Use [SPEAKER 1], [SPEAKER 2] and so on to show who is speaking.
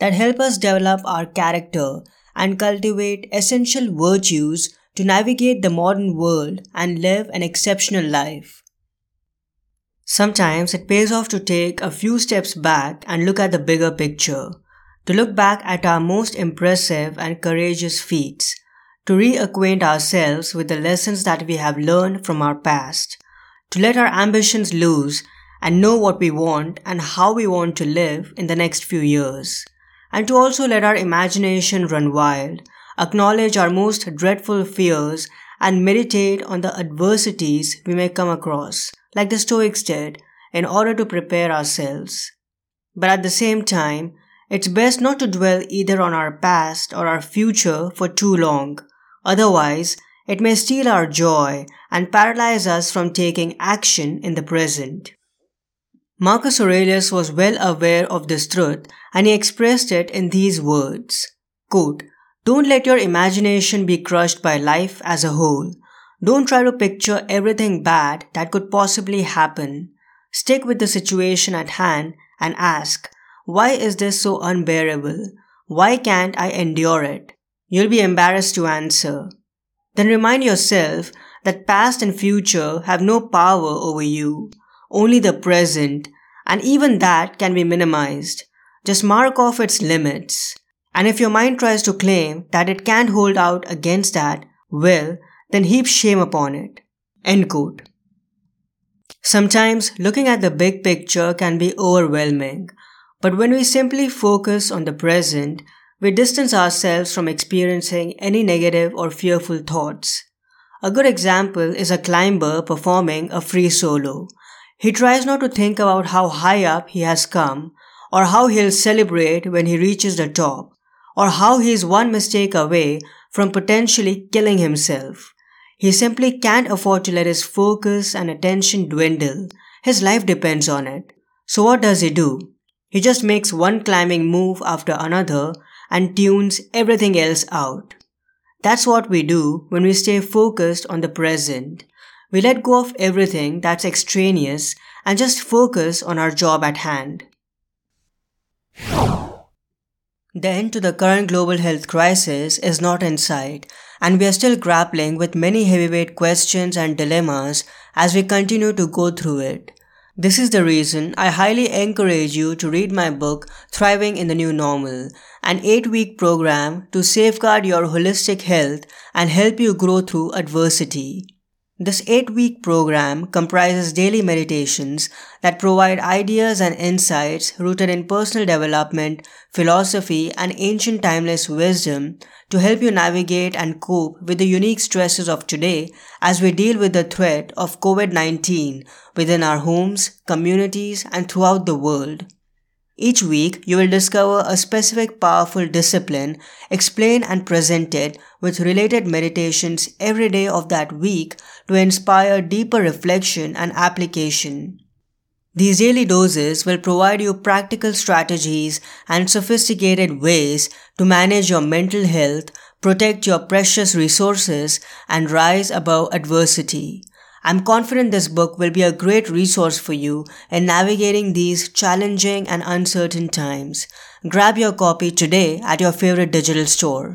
[SPEAKER 1] that help us develop our character and cultivate essential virtues to navigate the modern world and live an exceptional life. Sometimes it pays off to take a few steps back and look at the bigger picture, to look back at our most impressive and courageous feats, to reacquaint ourselves with the lessons that we have learned from our past, to let our ambitions loose and know what we want and how we want to live in the next few years and to also let our imagination run wild, acknowledge our most dreadful fears, and meditate on the adversities we may come across, like the Stoics did, in order to prepare ourselves. But at the same time, it's best not to dwell either on our past or our future for too long. Otherwise, it may steal our joy and paralyze us from taking action in the present. Marcus Aurelius was well aware of this truth and he expressed it in these words quote, Don't let your imagination be crushed by life as a whole. Don't try to picture everything bad that could possibly happen. Stick with the situation at hand and ask, Why is this so unbearable? Why can't I endure it? You'll be embarrassed to answer. Then remind yourself that past and future have no power over you only the present, and even that can be minimized. Just mark off its limits. And if your mind tries to claim that it can't hold out against that, well, then heap shame upon it. End quote. Sometimes looking at the big picture can be overwhelming, but when we simply focus on the present, we distance ourselves from experiencing any negative or fearful thoughts. A good example is a climber performing a free solo. He tries not to think about how high up he has come, or how he'll celebrate when he reaches the top, or how he is one mistake away from potentially killing himself. He simply can't afford to let his focus and attention dwindle. His life depends on it. So what does he do? He just makes one climbing move after another and tunes everything else out. That's what we do when we stay focused on the present. We let go of everything that's extraneous and just focus on our job at hand. The end to the current global health crisis is not in sight, and we are still grappling with many heavyweight questions and dilemmas as we continue to go through it. This is the reason I highly encourage you to read my book, Thriving in the New Normal, an 8 week program to safeguard your holistic health and help you grow through adversity. This eight week program comprises daily meditations that provide ideas and insights rooted in personal development, philosophy, and ancient timeless wisdom to help you navigate and cope with the unique stresses of today as we deal with the threat of COVID 19 within our homes, communities, and throughout the world. Each week, you will discover a specific powerful discipline, explained and presented with related meditations every day of that week to inspire deeper reflection and application. These daily doses will provide you practical strategies and sophisticated ways to manage your mental health, protect your precious resources, and rise above adversity. I'm confident this book will be a great resource for you in navigating these challenging and uncertain times. Grab your copy today at your favorite digital store.